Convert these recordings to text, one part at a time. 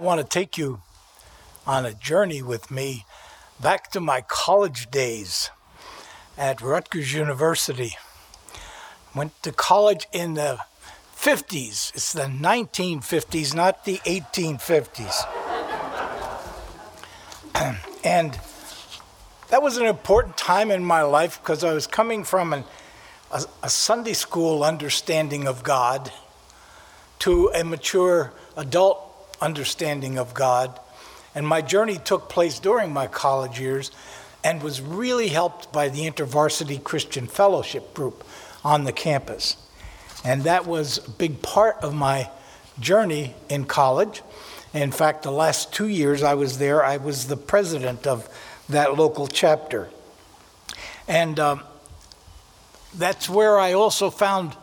I want to take you on a journey with me back to my college days at Rutgers University. Went to college in the 50s. It's the 1950s, not the 1850s. and that was an important time in my life because I was coming from an, a, a Sunday school understanding of God to a mature adult understanding of God. And my journey took place during my college years and was really helped by the InterVarsity Christian Fellowship group on the campus. And that was a big part of my journey in college. In fact, the last two years I was there, I was the president of that local chapter. And um, that's where I also found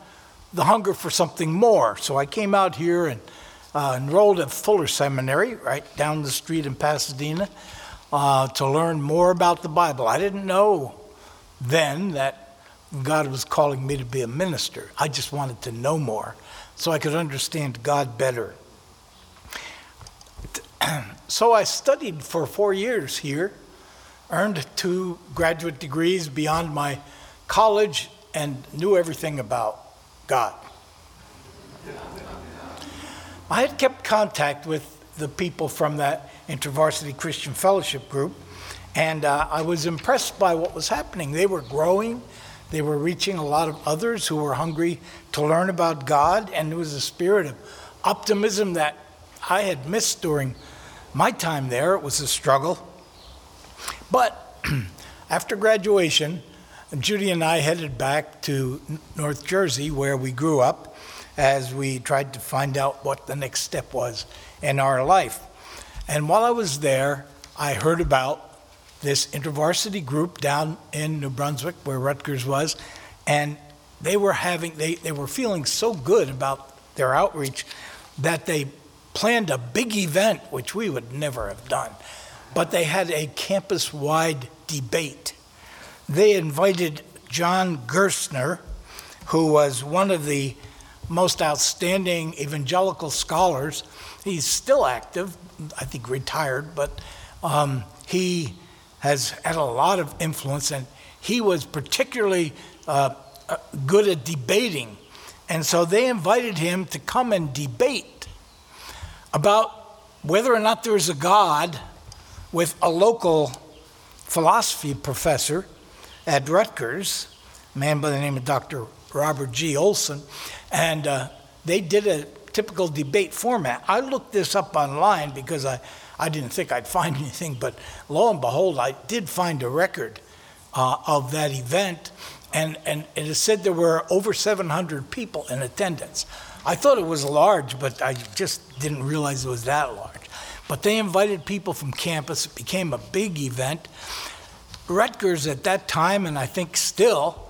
the hunger for something more. So I came out here and uh, enrolled at Fuller Seminary, right down the street in Pasadena, uh, to learn more about the Bible. I didn't know then that God was calling me to be a minister. I just wanted to know more so I could understand God better. So I studied for four years here, earned two graduate degrees beyond my college, and knew everything about God. I had kept contact with the people from that InterVarsity Christian Fellowship group, and uh, I was impressed by what was happening. They were growing, they were reaching a lot of others who were hungry to learn about God, and there was a spirit of optimism that I had missed during my time there. It was a struggle. But after graduation, Judy and I headed back to North Jersey, where we grew up as we tried to find out what the next step was in our life. And while I was there, I heard about this intervarsity group down in New Brunswick where Rutgers was, and they were having they, they were feeling so good about their outreach that they planned a big event which we would never have done. But they had a campus wide debate. They invited John Gerstner, who was one of the most outstanding evangelical scholars. He's still active, I think retired, but um, he has had a lot of influence, and he was particularly uh, uh, good at debating. And so they invited him to come and debate about whether or not there is a God with a local philosophy professor at Rutgers, a man by the name of Dr. Robert G. Olson, and uh, they did a typical debate format. I looked this up online because I, I didn't think I'd find anything, but lo and behold, I did find a record uh, of that event, and, and it said there were over 700 people in attendance. I thought it was large, but I just didn't realize it was that large. But they invited people from campus. It became a big event. Rutgers at that time, and I think still,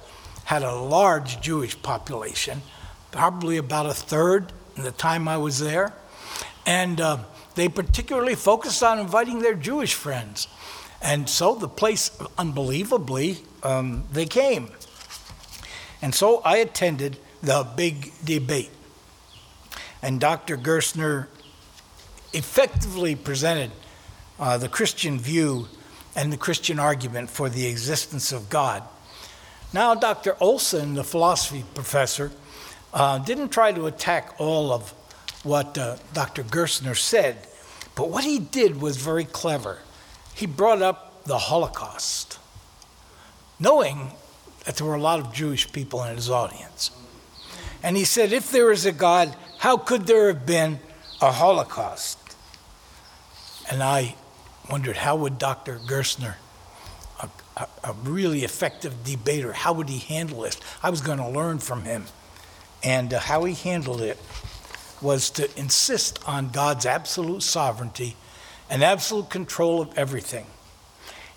had a large Jewish population, probably about a third in the time I was there. And uh, they particularly focused on inviting their Jewish friends. And so the place, unbelievably, um, they came. And so I attended the big debate. And Dr. Gerstner effectively presented uh, the Christian view and the Christian argument for the existence of God. Now, Dr. Olson, the philosophy professor, uh, didn't try to attack all of what uh, Dr. Gerstner said, but what he did was very clever. He brought up the Holocaust, knowing that there were a lot of Jewish people in his audience. And he said, if there is a God, how could there have been a Holocaust? And I wondered, how would Dr. Gerstner a, a really effective debater. How would he handle this? I was going to learn from him. And uh, how he handled it was to insist on God's absolute sovereignty and absolute control of everything.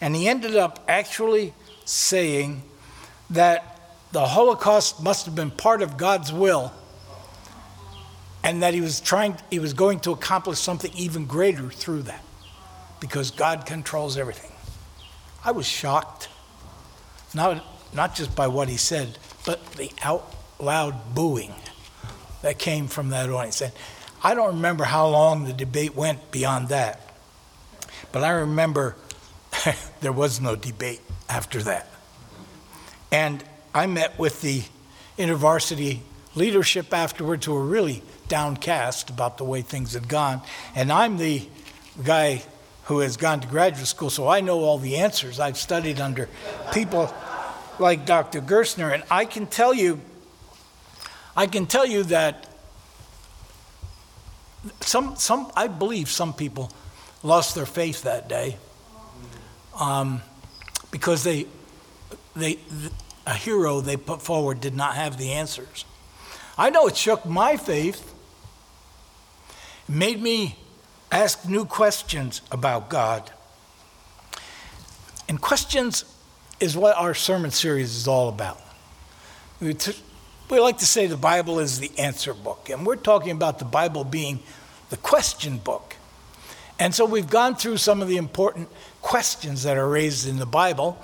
And he ended up actually saying that the Holocaust must have been part of God's will and that he was trying he was going to accomplish something even greater through that because God controls everything. I was shocked, not, not just by what he said, but the out loud booing that came from that audience. And I don't remember how long the debate went beyond that, but I remember there was no debate after that. And I met with the InterVarsity leadership afterwards who were really downcast about the way things had gone. And I'm the guy who has gone to graduate school, so I know all the answers. I've studied under people like Dr. Gerstner, and I can tell you, I can tell you that some, some, I believe some people lost their faith that day um, because they, they, a hero they put forward did not have the answers. I know it shook my faith, it made me ask new questions about God. And questions is what our sermon series is all about. We, t- we like to say the Bible is the answer book, and we're talking about the Bible being the question book. And so we've gone through some of the important questions that are raised in the Bible,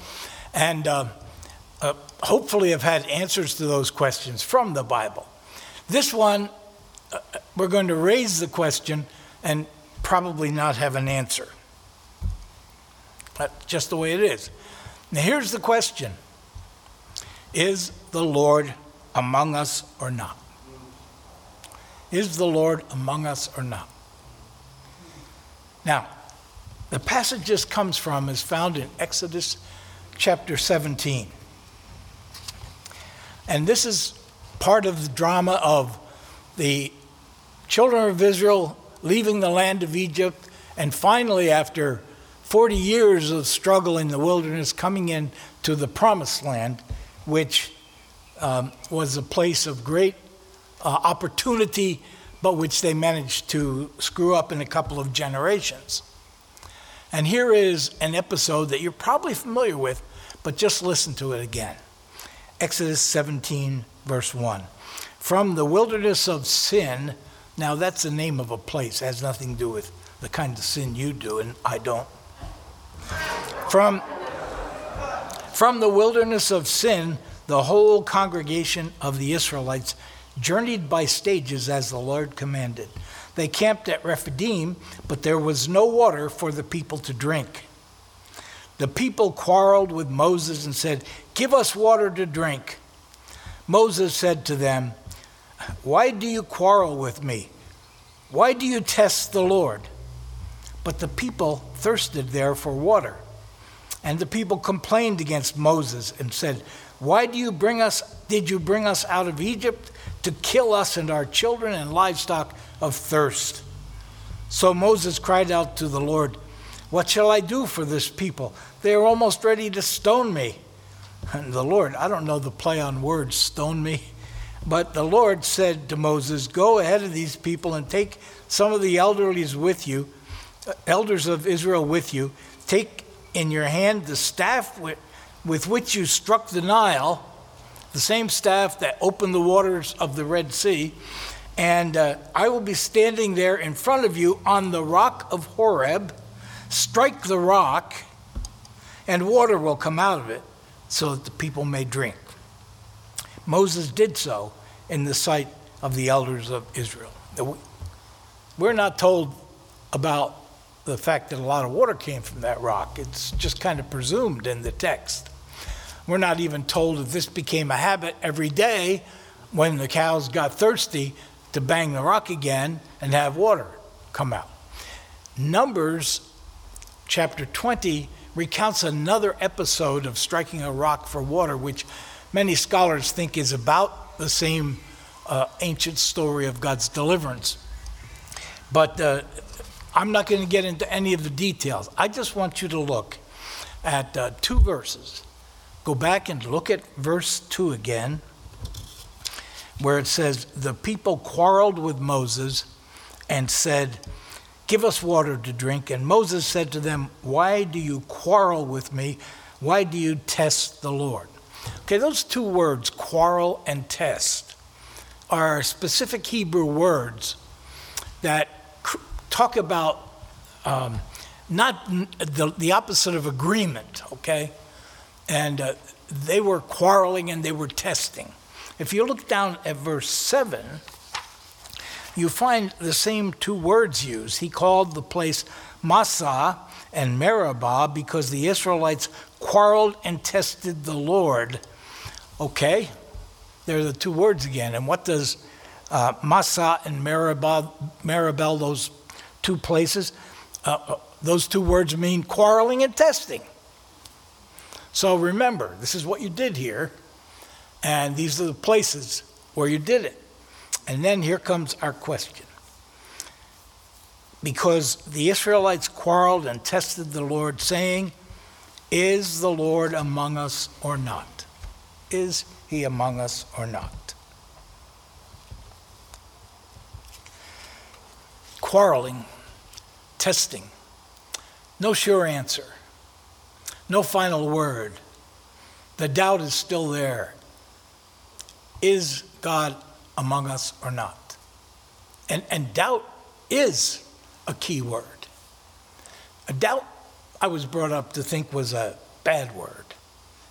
and uh, uh, hopefully have had answers to those questions from the Bible. This one, uh, we're going to raise the question and probably not have an answer. That's just the way it is. Now, here's the question Is the Lord among us or not? Is the Lord among us or not? Now, the passage this comes from is found in Exodus chapter 17. And this is part of the drama of the children of Israel leaving the land of Egypt and finally, after 40 years of struggle in the wilderness, coming into the promised land, which um, was a place of great uh, opportunity, but which they managed to screw up in a couple of generations. And here is an episode that you're probably familiar with, but just listen to it again. Exodus 17, verse 1. From the wilderness of sin, now that's the name of a place, it has nothing to do with the kind of sin you do, and I don't. From, from the wilderness of sin, the whole congregation of the Israelites journeyed by stages as the Lord commanded. They camped at Rephidim, but there was no water for the people to drink. The people quarreled with Moses and said, Give us water to drink. Moses said to them, Why do you quarrel with me? Why do you test the Lord? But the people thirsted there for water. And the people complained against Moses and said, Why do you bring us, did you bring us out of Egypt to kill us and our children and livestock of thirst? So Moses cried out to the Lord, What shall I do for this people? They are almost ready to stone me. And the Lord, I don't know the play on words, stone me. But the Lord said to Moses, Go ahead of these people and take some of the elderlies with you elders of Israel with you, take in your hand the staff with, with which you struck the Nile, the same staff that opened the waters of the Red Sea, and uh, I will be standing there in front of you on the rock of Horeb. Strike the rock, and water will come out of it so that the people may drink. Moses did so in the sight of the elders of Israel. We're not told about the fact that a lot of water came from that rock. It's just kind of presumed in the text. We're not even told that this became a habit every day when the cows got thirsty to bang the rock again and have water come out. Numbers chapter 20 recounts another episode of striking a rock for water, which many scholars think is about the same uh, ancient story of God's deliverance. But uh, I'm not going to get into any of the details. I just want you to look at uh, two verses. Go back and look at verse 2 again, where it says, The people quarreled with Moses and said, Give us water to drink. And Moses said to them, Why do you quarrel with me? Why do you test the Lord? Okay, those two words, quarrel and test, are specific Hebrew words that talk about um, not the, the opposite of agreement, okay? And uh, they were quarreling and they were testing. If you look down at verse 7, you find the same two words used. He called the place Massah and Meribah because the Israelites quarreled and tested the Lord. Okay, there are the two words again. And what does uh, Massah and Meribah, those two places, uh, uh, those two words mean quarreling and testing. So remember, this is what you did here, and these are the places where you did it. And then here comes our question. Because the Israelites quarreled and tested the Lord, saying, Is the Lord among us or not? Is he among us or not? Quarreling, testing, no sure answer, no final word. The doubt is still there. Is God among us or not? And, and doubt is a key word. A doubt, I was brought up to think was a bad word.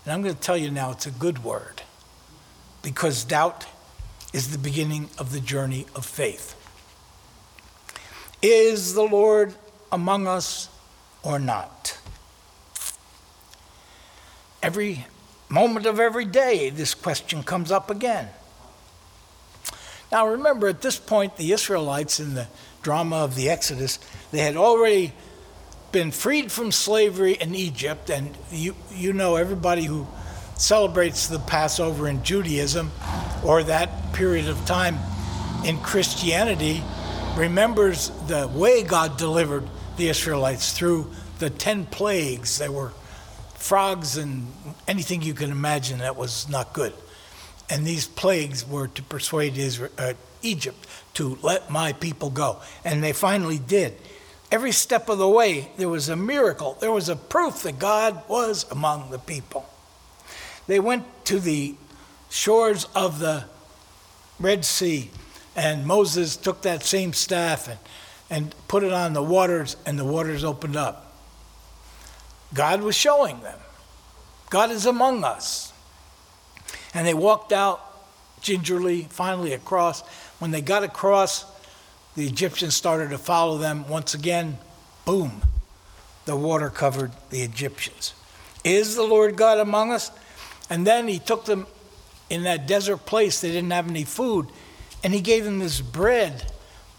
And I'm going to tell you now it's a good word because doubt is the beginning of the journey of faith. Is the Lord among us or not? Every moment of every day, this question comes up again. Now, remember, at this point, the Israelites in the drama of the Exodus, they had already been freed from slavery in Egypt, and you, you know, everybody who celebrates the Passover in Judaism or that period of time in Christianity remembers the way God delivered the Israelites through the 10 plagues. There were frogs and anything you can imagine that was not good. And these plagues were to persuade Israel, uh, Egypt to let my people go. And they finally did. Every step of the way, there was a miracle. There was a proof that God was among the people. They went to the shores of the Red Sea, and Moses took that same staff and, and put it on the waters, and the waters opened up. God was showing them God is among us. And they walked out gingerly, finally across. When they got across, the Egyptians started to follow them. Once again, boom, the water covered the Egyptians. Is the Lord God among us? And then he took them in that desert place. They didn't have any food. And he gave them this bread.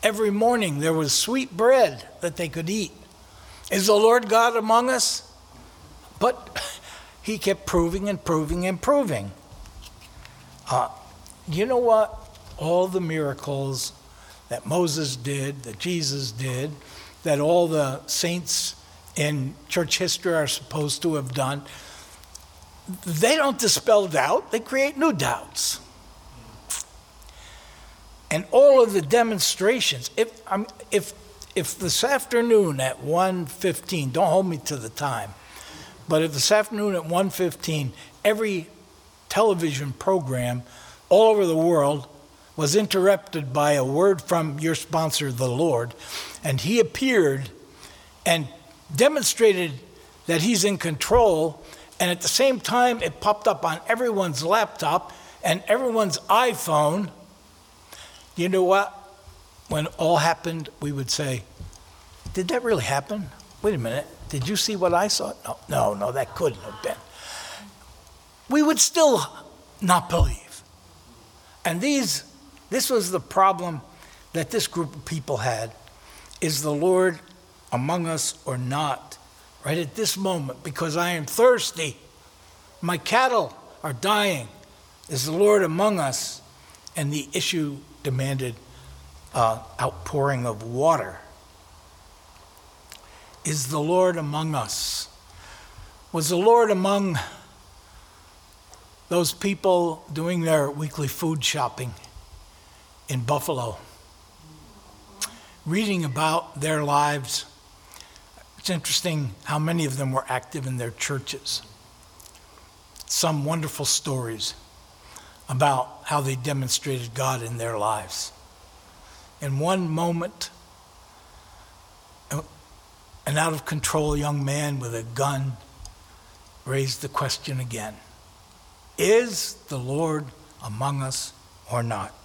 Every morning there was sweet bread that they could eat. Is the Lord God among us? But he kept proving and proving and proving. Uh, you know what? All the miracles that Moses did, that Jesus did, that all the saints in church history are supposed to have done, they don't dispel doubt, they create new doubts. And all of the demonstrations, if, if, if this afternoon at 1.15, don't hold me to the time, but if this afternoon at 1.15, every television program all over the world was interrupted by a word from your sponsor, the Lord, and he appeared and demonstrated that he's in control. And at the same time, it popped up on everyone's laptop and everyone's iPhone. You know what? When all happened, we would say, Did that really happen? Wait a minute. Did you see what I saw? No, no, no, that couldn't have been we would still not believe. And these, this was the problem that this group of people had. Is the Lord among us or not? Right at this moment, because I am thirsty. My cattle are dying. Is the Lord among us? And the issue demanded uh, outpouring of water. Is the Lord among us? Was the Lord among those people doing their weekly food shopping in Buffalo, reading about their lives. It's interesting how many of them were active in their churches. Some wonderful stories about how they demonstrated God in their lives. In one moment, an out of control young man with a gun raised the question again is the Lord among us or not?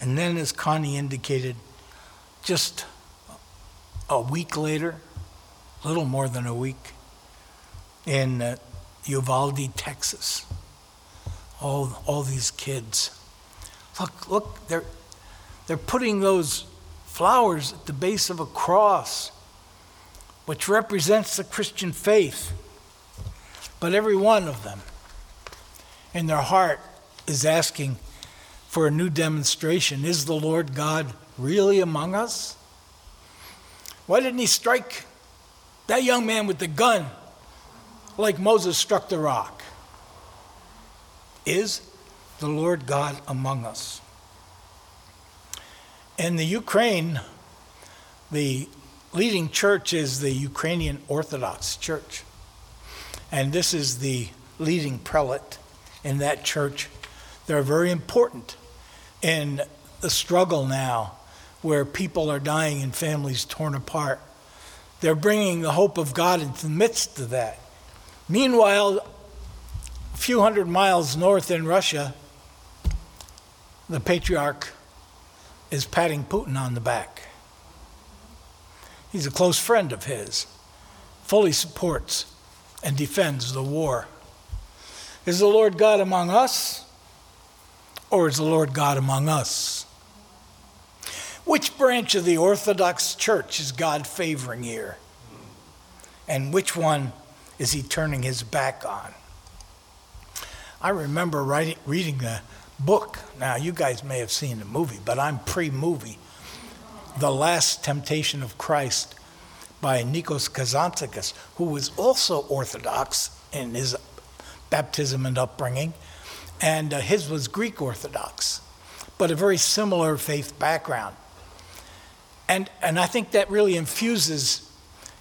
And then, as Connie indicated, just a week later, a little more than a week, in uh, Uvalde, Texas, all, all these kids. Look, look, they're, they're putting those flowers at the base of a cross, which represents the Christian faith. But every one of them, in their heart, is asking for a new demonstration. Is the Lord God really among us? Why didn't he strike that young man with the gun like Moses struck the rock? Is the Lord God among us? In the Ukraine, the leading church is the Ukrainian Orthodox Church. And this is the leading prelate in that church. They're very important in the struggle now where people are dying and families torn apart. They're bringing the hope of God into the midst of that. Meanwhile, a few hundred miles north in Russia, the patriarch is patting Putin on the back. He's a close friend of his, fully supports and defends the war. Is the Lord God among us, or is the Lord God among us? Which branch of the Orthodox Church is God favoring here? And which one is he turning his back on? I remember writing, reading the book. Now, you guys may have seen the movie, but I'm pre movie. The Last Temptation of Christ by Nikos Kazantzakis, who was also Orthodox in his baptism and upbringing, and uh, his was Greek Orthodox, but a very similar faith background. And, and I think that really infuses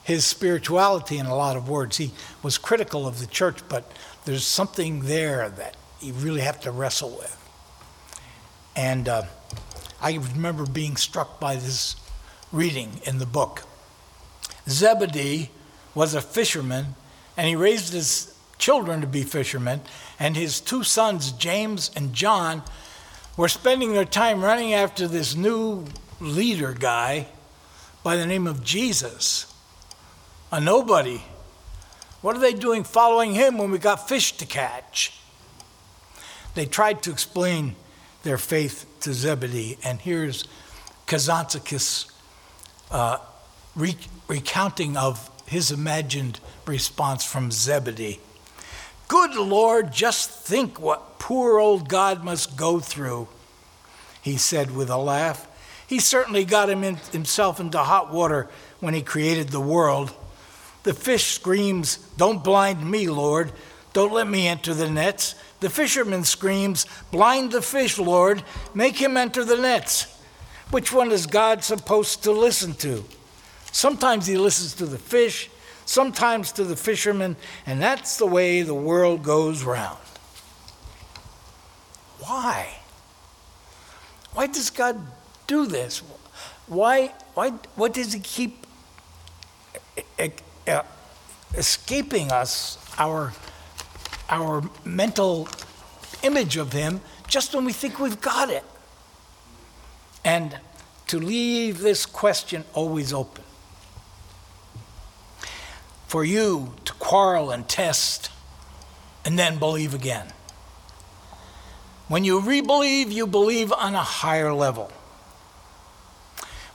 his spirituality in a lot of words. He was critical of the church, but there's something there that you really have to wrestle with. And uh, I remember being struck by this reading in the book. Zebedee was a fisherman, and he raised his children to be fishermen, and his two sons, James and John, were spending their time running after this new leader guy by the name of Jesus, a nobody. What are they doing following him when we got fish to catch? They tried to explain their faith to Zebedee. And here's Kazantzakis' uh, re- recounting of his imagined response from Zebedee. Good Lord, just think what poor old God must go through, he said with a laugh. He certainly got him in, himself into hot water when he created the world. The fish screams, Don't blind me, Lord. Don't let me enter the nets. The fisherman screams, Blind the fish, Lord, make him enter the nets. Which one is God supposed to listen to? Sometimes he listens to the fish, sometimes to the fishermen, and that's the way the world goes round. Why? Why does God do this? Why, why, why does he keep uh, escaping us our our mental image of him just when we think we've got it. And to leave this question always open. For you to quarrel and test and then believe again. When you rebelieve, you believe on a higher level.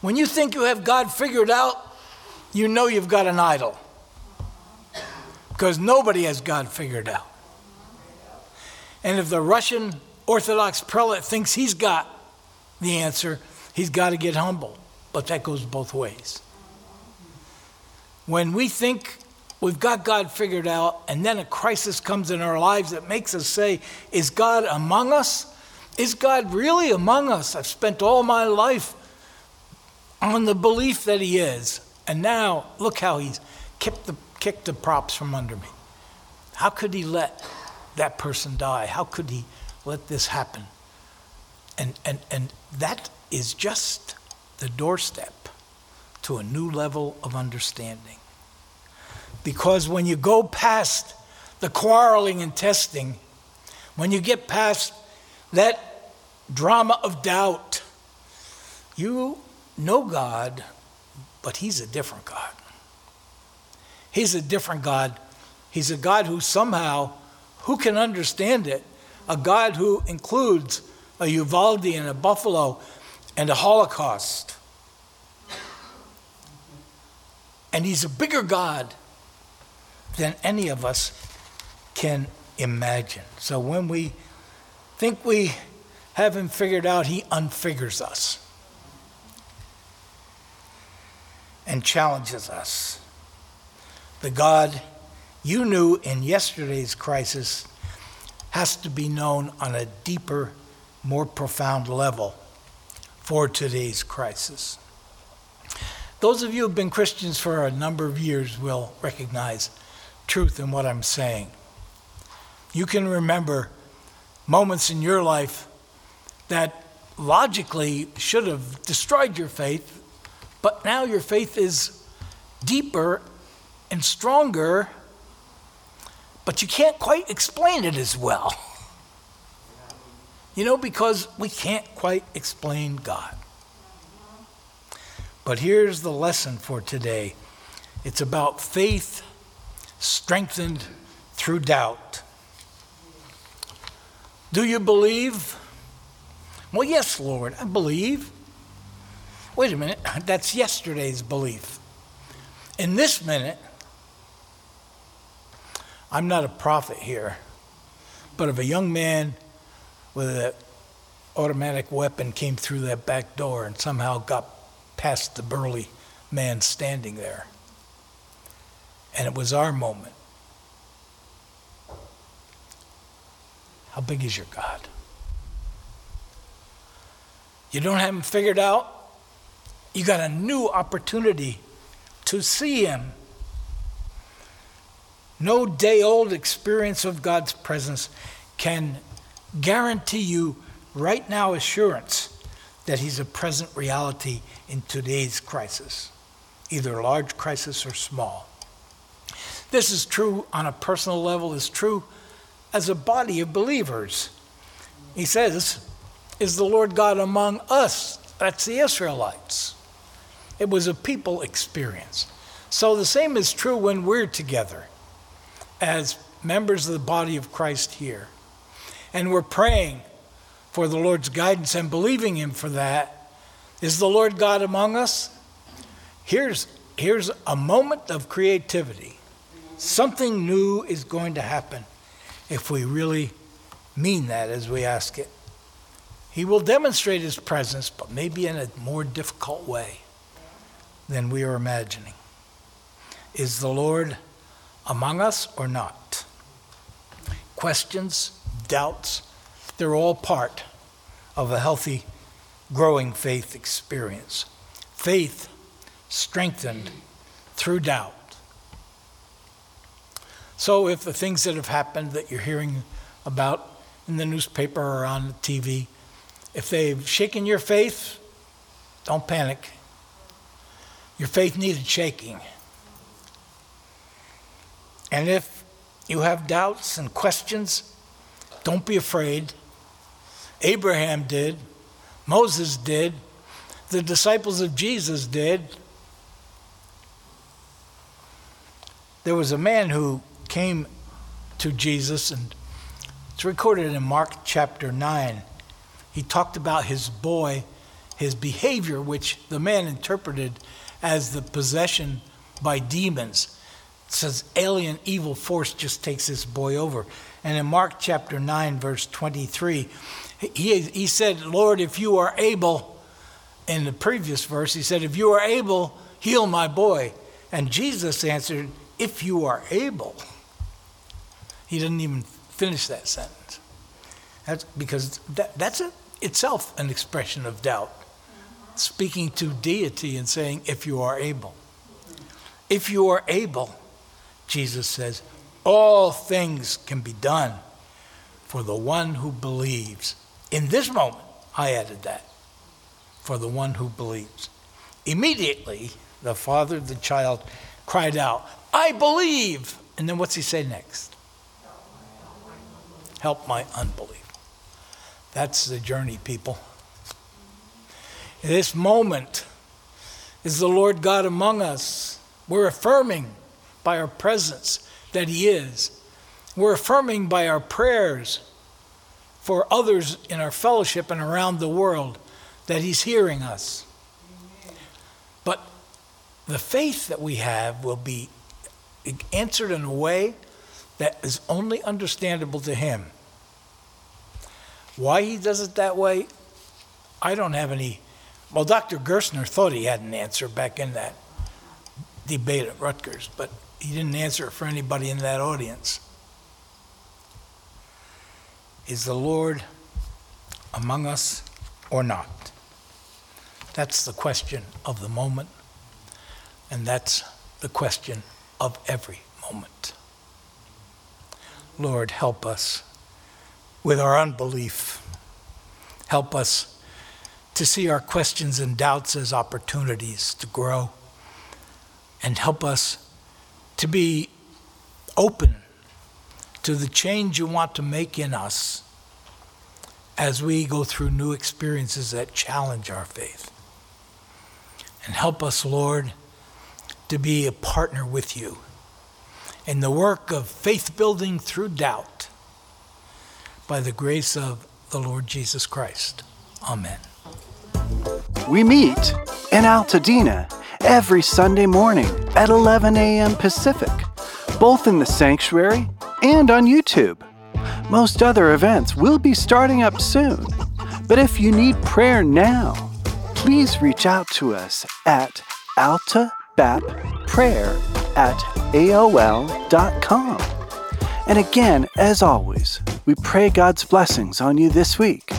When you think you have God figured out, you know you've got an idol. Because nobody has God figured out. And if the Russian Orthodox prelate thinks he's got the answer, he's got to get humble. But that goes both ways. When we think we've got God figured out, and then a crisis comes in our lives that makes us say, Is God among us? Is God really among us? I've spent all my life on the belief that He is. And now, look how He's kicked the, kicked the props from under me. How could He let that person die? How could he let this happen? And, and, and that is just the doorstep to a new level of understanding. Because when you go past the quarreling and testing, when you get past that drama of doubt, You know God, but He's a different God. He's a different God. He's a God who somehow, who can understand it? A God who includes a Uvalde and a Buffalo and a Holocaust. And He's a bigger God than any of us can imagine. So when we think we have Him figured out, He unfigures us and challenges us. The God you knew in yesterday's crisis has to be known on a deeper, more profound level for today's crisis. Those of you who've been Christians for a number of years will recognize truth in what I'm saying. You can remember moments in your life that logically should have destroyed your faith, but now your faith is deeper and stronger, but you can't quite explain it as well. You know, because we can't quite explain God. But here's the lesson for today it's about faith strengthened through doubt. Do you believe? Well, yes, Lord, I believe. Wait a minute, that's yesterday's belief. In this minute, I'm not a prophet here, but if a young man with an automatic weapon came through that back door and somehow got past the burly man standing there, and it was our moment, how big is your God? You don't have him figured out? You got a new opportunity to see him no day old experience of God's presence can guarantee you right now assurance that He's a present reality in today's crisis, either large crisis or small. This is true on a personal level, is true as a body of believers. He says, Is the Lord God among us? That's the Israelites. It was a people experience. So the same is true when we're together as members of the body of Christ here. And we're praying for the Lord's guidance and believing Him for that. Is the Lord God among us? Here's, here's a moment of creativity. Something new is going to happen if we really mean that as we ask it. He will demonstrate His presence, but maybe in a more difficult way than we are imagining. Is the Lord among us or not. Questions, doubts, they're all part of a healthy, growing faith experience. Faith strengthened through doubt. So, if the things that have happened that you're hearing about in the newspaper or on the TV, if they've shaken your faith, don't panic. Your faith needed shaking. And if you have doubts and questions, don't be afraid. Abraham did, Moses did, the disciples of Jesus did. There was a man who came to Jesus, and it's recorded in Mark chapter 9. He talked about his boy, his behavior, which the man interpreted as the possession by demons says alien evil force just takes this boy over. And in Mark chapter 9, verse 23, he, he said, Lord, if you are able, in the previous verse, he said, if you are able, heal my boy. And Jesus answered, if you are able. He didn't even finish that sentence. That's because that, that's a, itself an expression of doubt. Speaking to deity and saying, if you are able. If you are able. Jesus says, all things can be done for the one who believes. In this moment, I added that, for the one who believes. Immediately, the father of the child cried out, I believe. And then what's he say next? Help my unbelief. That's the journey, people. this moment, is the Lord God among us? We're affirming by our presence that He is. We're affirming by our prayers for others in our fellowship and around the world that He's hearing us. But the faith that we have will be answered in a way that is only understandable to Him. Why He does it that way, I don't have any. Well, Dr. Gerstner thought he had an answer back in that debate at Rutgers, but he didn't answer it for anybody in that audience. Is the Lord among us or not? That's the question of the moment, and that's the question of every moment. Lord, help us with our unbelief. Help us to see our questions and doubts as opportunities to grow, and help us to be open to the change you want to make in us as we go through new experiences that challenge our faith. And help us, Lord, to be a partner with you in the work of faith building through doubt by the grace of the Lord Jesus Christ. Amen. We meet in Altadena every Sunday morning at 11 a.m. Pacific, both in the sanctuary and on YouTube. Most other events will be starting up soon, but if you need prayer now, please reach out to us at altabapprayer at aol.com. And again, as always, we pray God's blessings on you this week